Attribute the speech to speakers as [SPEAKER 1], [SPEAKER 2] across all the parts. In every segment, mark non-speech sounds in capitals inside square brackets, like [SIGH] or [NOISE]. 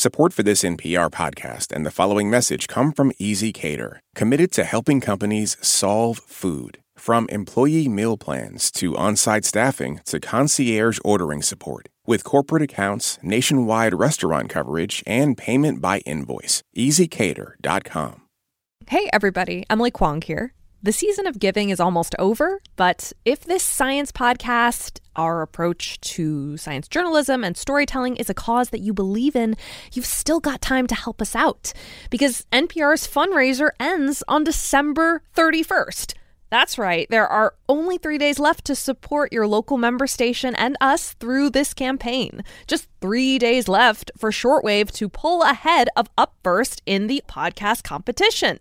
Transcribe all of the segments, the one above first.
[SPEAKER 1] Support for this NPR podcast and the following message come from ezCater, committed to helping companies solve food. From employee meal plans to on site staffing to concierge ordering support. With corporate accounts, nationwide restaurant coverage, and payment by invoice. ezCater.com.
[SPEAKER 2] Hey, everybody, Emily Kwong here. The season of giving is almost over, but if this science podcast, our approach to science journalism and storytelling is a cause that you believe in, you've still got time to help us out because NPR's fundraiser ends on December 31st. That's right, there are only three days left to support your local member station and us through this campaign. Just three days left for Shortwave to pull ahead of Up First in the podcast competition.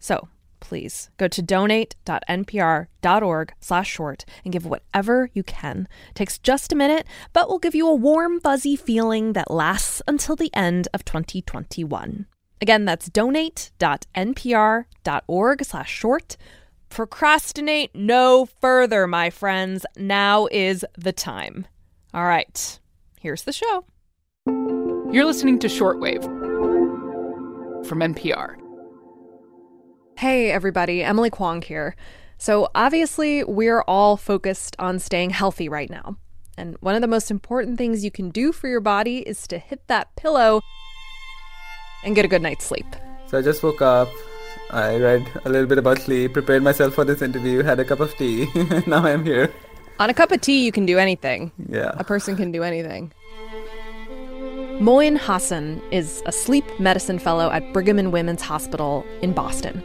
[SPEAKER 2] So, please go to donate.npr.org slash short and give whatever you can. It takes just a minute, but will give you a warm, fuzzy feeling that lasts until the end of 2021. Again, that's donate.npr.org slash short. Procrastinate no further, my friends. Now is the time. All right, here's the show.
[SPEAKER 3] You're listening to Shortwave from NPR.
[SPEAKER 2] Hey, everybody, Emily Kwong here. So, obviously, we're all focused on staying healthy right now. And one of the most important things you can do for your body is to hit that pillow and get a good night's sleep.
[SPEAKER 4] So, I just woke up. I read a little bit about sleep, prepared myself for this interview, had a cup of tea. [LAUGHS] now I'm here.
[SPEAKER 2] On a cup of tea, you can do anything.
[SPEAKER 4] Yeah.
[SPEAKER 2] A person can do anything. Moin Hassan is a sleep medicine fellow at Brigham and Women's Hospital in Boston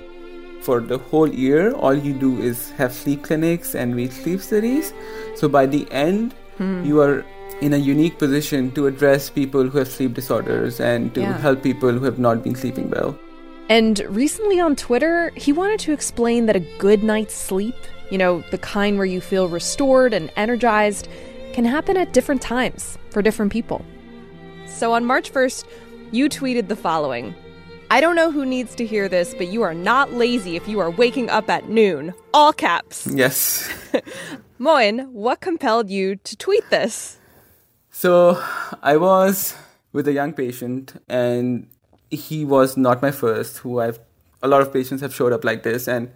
[SPEAKER 4] for the whole year, all you do is have sleep clinics and read sleep studies. So by the end, hmm. you are in a unique position to address people who have sleep disorders and to yeah. help people who have not been sleeping well.
[SPEAKER 2] And recently on Twitter, he wanted to explain that a good night's sleep, you know, the kind where you feel restored and energized, can happen at different times for different people. So on March 1st, you tweeted the following I don't know who needs to hear this, but you are not lazy if you are waking up at noon. All caps.
[SPEAKER 4] Yes. [LAUGHS]
[SPEAKER 2] Moin, what compelled you to tweet this?
[SPEAKER 4] So, I was with a young patient, and he was not my first, who I've a lot of patients have showed up like this. And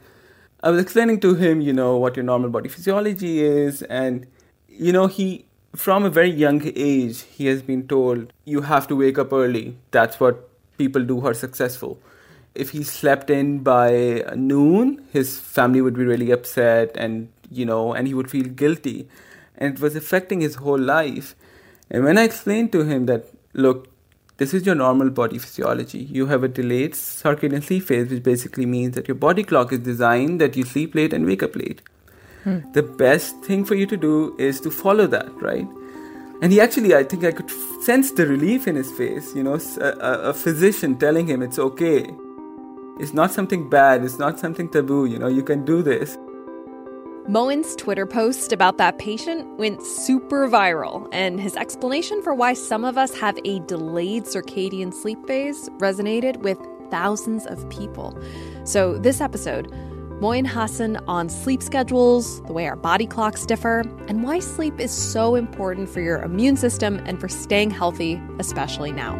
[SPEAKER 4] I was explaining to him, you know, what your normal body physiology is. And, you know, he, from a very young age, he has been told, you have to wake up early. That's what people do who are successful. If he slept in by noon, his family would be really upset and, you know, and he would feel guilty. And it was affecting his whole life. And when I explained to him that, look, this is your normal body physiology. You have a delayed circadian sleep phase, which basically means that your body clock is designed that you sleep late and wake up late. Hmm. The best thing for you to do is to follow that, right? And he actually, I think I could sense the relief in his face, you know, a, a, physician telling him it's okay. It's not something bad, it's not something taboo, you know, you can do this.
[SPEAKER 2] Moin's Twitter post about that patient went super viral, and his explanation for why some of us have a delayed circadian sleep phase resonated with thousands of people. So, this episode, Moin Hassan on sleep schedules, the way our body clocks differ, and why sleep is so important for your immune system and for staying healthy, especially now.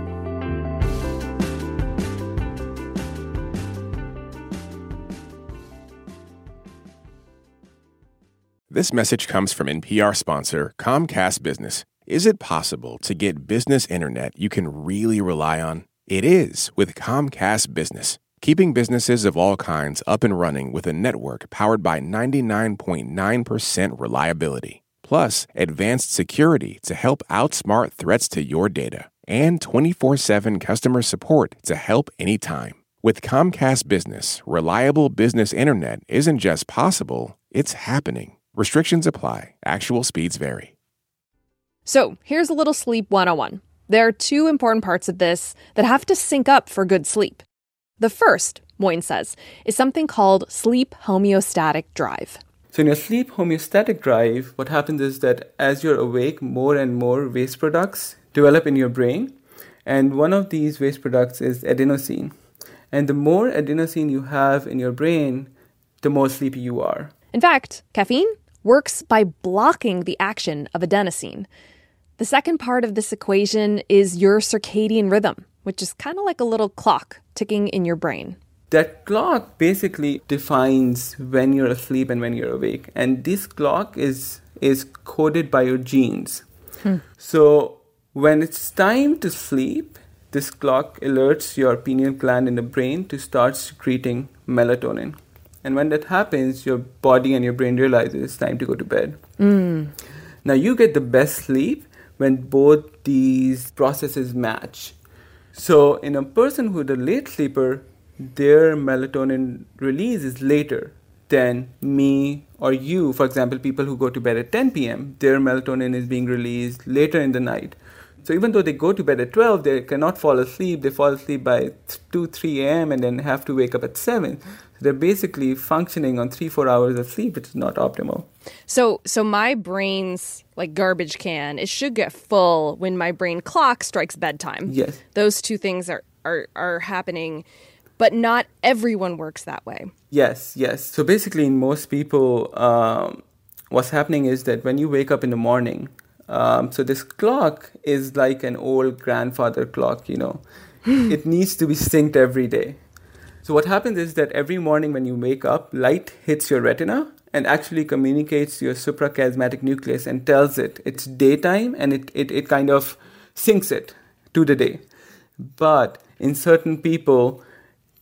[SPEAKER 1] This message comes from NPR sponsor Comcast Business. Is it possible to get business internet you can really rely on? It is with Comcast Business keeping businesses of all kinds up and running with a network powered by 99.9% reliability. Plus, advanced security to help outsmart threats to your data, and 24 7 customer support to help anytime. With Comcast Business, reliable business internet isn't just possible, it's happening. Restrictions apply, actual speeds vary.
[SPEAKER 2] So, here's a little sleep 101. There are two important parts of this that have to sync up for good sleep. The first, Moin says, is something called sleep homeostatic drive.
[SPEAKER 4] So, in your sleep homeostatic drive, what happens is that as you're awake, more and more waste products develop in your brain. And one of these waste products is adenosine. And the more adenosine you have in your brain, the more sleepy you are.
[SPEAKER 2] In fact, caffeine works by blocking the action of adenosine. The second part of this equation is your circadian rhythm, which is kind of like a little clock ticking in your brain.
[SPEAKER 4] That clock basically defines when you're asleep and when you're awake. And this clock is is coded by your genes. Hmm. So when it's time to sleep, this clock alerts your pineal gland in the brain to start secreting melatonin. And when that happens, your body and your brain realizes it's time to go to bed. Mm. Now, you get the best sleep when both these processes match. So, in a person who's a late sleeper, their melatonin release is later than me or you. For example, people who go to bed at 10 p.m., their melatonin is being released later in the night. So even though they go to bed at 12, they cannot fall asleep. They fall asleep by 2, 3 a.m. and then have to wake up at 7. So they're basically functioning on 3, 4 hours of sleep, which is not optimal.
[SPEAKER 2] So so my brain's like garbage can, it should get full when my brain clock strikes bedtime.
[SPEAKER 4] Yes.
[SPEAKER 2] Those two things are are, are happening but not everyone works that way.
[SPEAKER 4] Yes, yes. So basically, in most people, um, what's happening is that when you wake up in the morning, um, so this clock is like an old grandfather clock, you know. [LAUGHS] it needs to be synced every day. So what happens is that every morning when you wake up, light hits your retina and actually communicates to your suprachiasmatic nucleus and tells it it's daytime and it, it, it kind of syncs it to the day. But in certain people,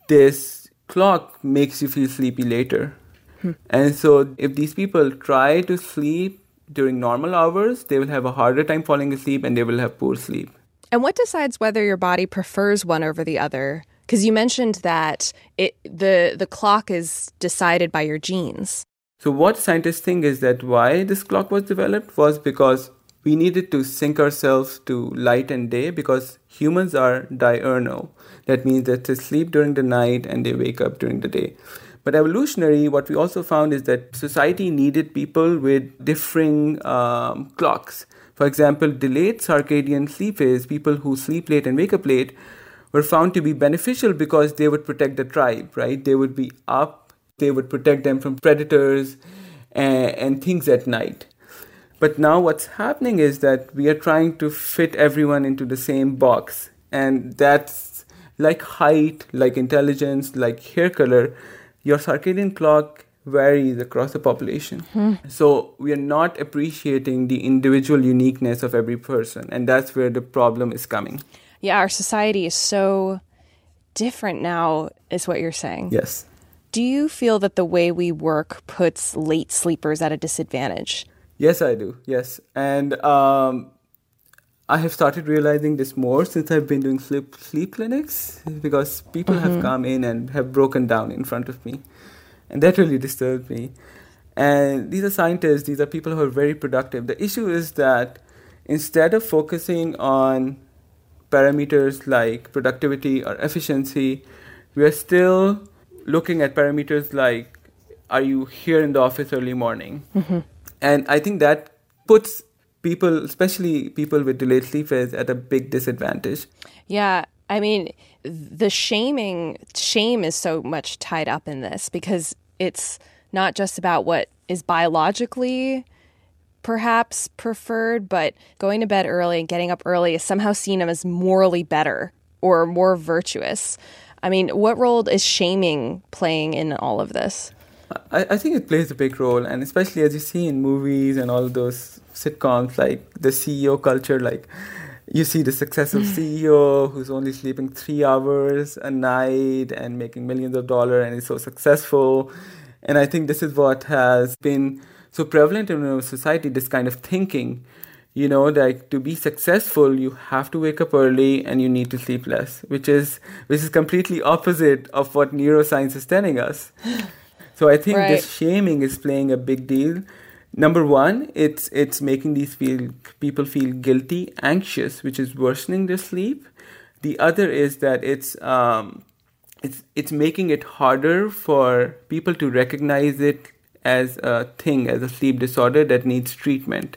[SPEAKER 4] this clock makes you feel sleepy later. Hmm. And so if these people try to sleep during normal hours, they will have a harder time falling asleep and they will have poor sleep.
[SPEAKER 2] And what decides whether your body prefers one over the other? Because you mentioned that it the the clock is decided by your genes.
[SPEAKER 4] So what scientists think is that why this clock was developed was because we needed to sync ourselves to light and day because humans are diurnal. Er, that means that they sleep during the night and they wake up during the day. But evolutionary, what we also found is that society needed people with differing um, clocks. For example, delayed circadian sleep phase, people who sleep late and wake up late, were found to be beneficial because they would protect the tribe, right? They would be up, they would protect them from predators and, and things at night. But now what's happening is that we are trying to fit everyone into the same box. And that's like height, like intelligence, like hair color your circadian clock varies across the population. Hmm. So we are not appreciating the individual uniqueness of every person, and that's where the problem is coming.
[SPEAKER 2] Yeah, our society is so different now, is what you're saying.
[SPEAKER 4] Yes.
[SPEAKER 2] Do you feel that the way we work puts late sleepers at a disadvantage?
[SPEAKER 4] Yes, I do. Yes. And um, I have started realizing this more since I've been doing sleep sleep clinics because people mm-hmm. have come in and have broken down in front of me, and that really disturbed me. And these are scientists; these are people who are very productive. The issue is that instead of focusing on parameters like productivity or efficiency, we are still looking at parameters like are you here in the office early morning? Mm-hmm. And I think that puts people, especially people with delayed sleep phase, at a big disadvantage.
[SPEAKER 2] Yeah. I mean, the shaming, shame is so much tied up in this because it's not just about what is biologically perhaps preferred, but going to bed early and getting up early is somehow seen as morally better or more virtuous. I mean, what role is shaming playing in all of this?
[SPEAKER 4] I, I think it plays a big role, and especially as you see in movies and all those sitcoms, like the CEO culture, like you see the successful [LAUGHS] CEO who's only sleeping three hours a night and making millions of dollars and is so successful. And I think this is what has been so prevalent in our society this kind of thinking. You know, like to be successful, you have to wake up early and you need to sleep less, which is which is completely opposite of what neuroscience is telling us. [LAUGHS] So I think right. this shaming is playing a big deal. Number one, it's it's making these feel people feel guilty, anxious, which is worsening their sleep. The other is that it's um, it's it's making it harder for people to recognize it as a thing, as a sleep disorder that needs treatment,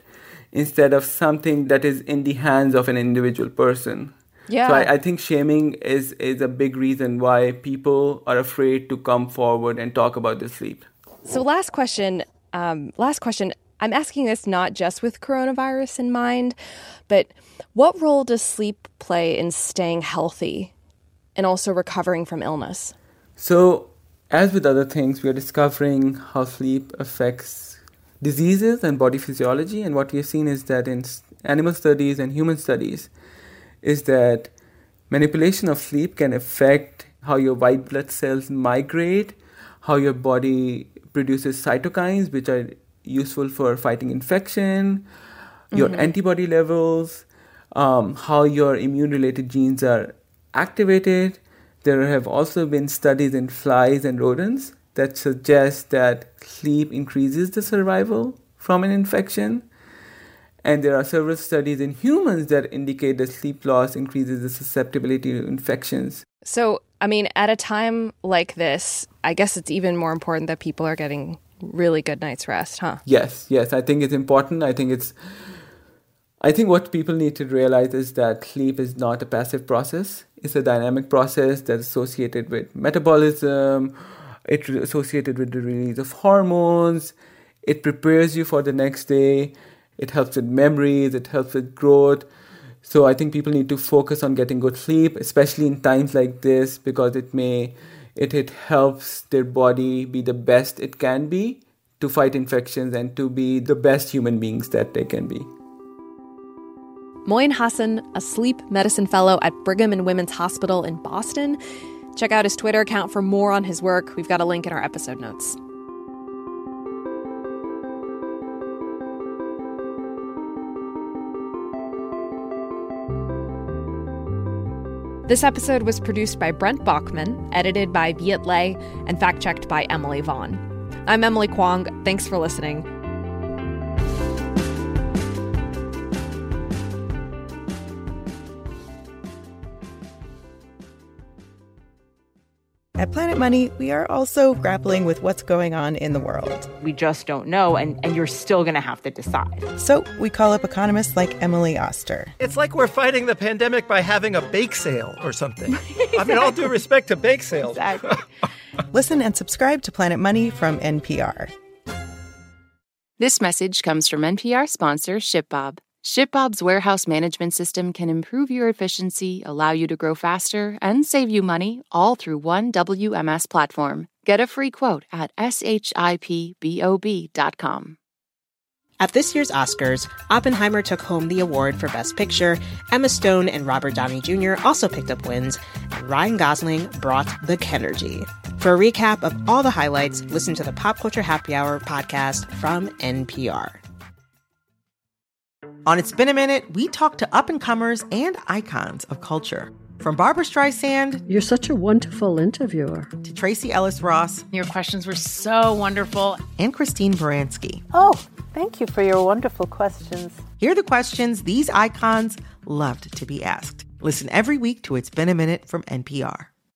[SPEAKER 4] instead of something that is in the hands of an individual person.
[SPEAKER 2] Yeah.
[SPEAKER 4] So I, I, think shaming is is a big reason why people are afraid to come forward and talk about their sleep.
[SPEAKER 2] So last question, um, last question. I'm asking this not just with coronavirus in mind, but what role does sleep play in staying healthy and also recovering from illness?
[SPEAKER 4] So, as with other things, we are discovering how sleep affects diseases and body physiology. And what we have seen is that in animal studies and human studies, is that manipulation of sleep can affect how your white blood cells migrate, how your body produces cytokines, which are useful for fighting infection, your mm-hmm. antibody levels, um, how your immune related genes are activated. There have also been studies in flies and rodents that suggest that sleep increases the survival from an infection. And there are several studies in humans that indicate that sleep loss increases the susceptibility to infections.
[SPEAKER 2] So, I mean, at a time like this, I guess it's even more important that people are getting really good night's rest, huh?
[SPEAKER 4] Yes, yes. I think it's important. I think it's. I think what people need to realize is that sleep is not a passive process. It's a dynamic process that's associated with metabolism. It's associated with the release of hormones. It prepares you for the next day. It helps with memories. It helps with growth. So I think people need to focus on getting good sleep, especially in times like this, because it may it, it helps their body be the best it can be to fight infections and to be the best human beings that they can be.
[SPEAKER 2] Moin Hassan, a sleep medicine fellow at Brigham and Women's Hospital in Boston. Check out his Twitter account for more on his work. We've got a link in our episode notes. This episode was produced by Brent Baughman, edited by Viet Le, and fact checked by Emily Vaughn. I'm Emily Kwong. Thanks for listening.
[SPEAKER 5] At Planet Money, we are also grappling with what's going on in the world.
[SPEAKER 6] We just don't know, and, and you're still going to have to decide.
[SPEAKER 5] So we call up economists like Emily Oster.
[SPEAKER 7] It's like we're fighting the pandemic by having a bake sale or something. exactly. I mean, all due respect to bake sales.
[SPEAKER 6] Exactly. [LAUGHS]
[SPEAKER 5] Listen and subscribe to Planet Money from NPR.
[SPEAKER 8] This message comes from NPR sponsor ShipBob. ShipBob's warehouse management system can improve your efficiency, allow you to grow faster, and save you money all through one WMS platform. Get a free quote at shipbob.com.
[SPEAKER 9] At this year's Oscars, Oppenheimer took home the award for Best Picture. Emma Stone and Robert Downey Jr. also picked up wins, and Ryan Gosling brought the Kenergy. For a recap of all the highlights, listen to the Pop Culture Happy Hour podcast from NPR.
[SPEAKER 10] On It's Been a Minute, we talk to up and comers and icons of culture. From Barbra Streisand.
[SPEAKER 11] You're such a wonderful interviewer.
[SPEAKER 10] To Tracee Ellis Ross.
[SPEAKER 6] Your questions were so wonderful.
[SPEAKER 10] And Christine Baranski.
[SPEAKER 12] Oh, thank you for your wonderful questions.
[SPEAKER 10] Here are the questions these icons loved to be asked. Listen every week to It's Been a Minute from NPR.